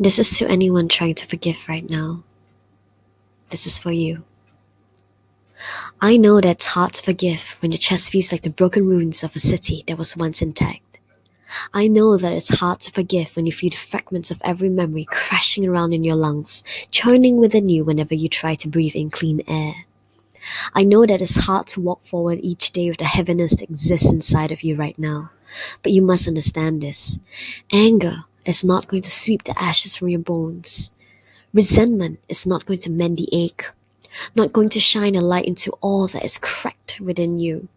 This is to anyone trying to forgive right now. This is for you. I know that it's hard to forgive when your chest feels like the broken ruins of a city that was once intact. I know that it's hard to forgive when you feel the fragments of every memory crashing around in your lungs, churning within you whenever you try to breathe in clean air. I know that it's hard to walk forward each day with the heaviness that exists inside of you right now. But you must understand this. Anger is not going to sweep the ashes from your bones. Resentment is not going to mend the ache, not going to shine a light into all that is cracked within you.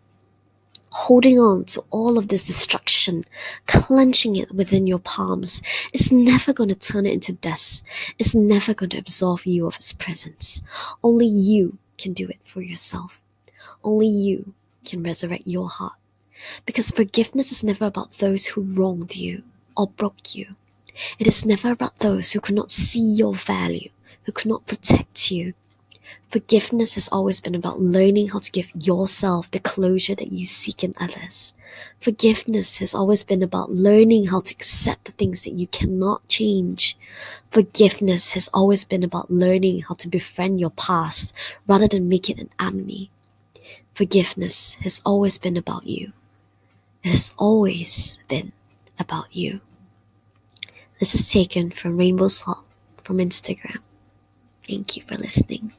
Holding on to all of this destruction, clenching it within your palms, is never going to turn it into dust. It's never going to absolve you of its presence. Only you can do it for yourself. Only you can resurrect your heart. Because forgiveness is never about those who wronged you or broke you. It is never about those who could not see your value, who could not protect you. Forgiveness has always been about learning how to give yourself the closure that you seek in others. Forgiveness has always been about learning how to accept the things that you cannot change. Forgiveness has always been about learning how to befriend your past rather than make it an enemy. Forgiveness has always been about you. It has always been about you. This is taken from Rainbow Salt from Instagram. Thank you for listening.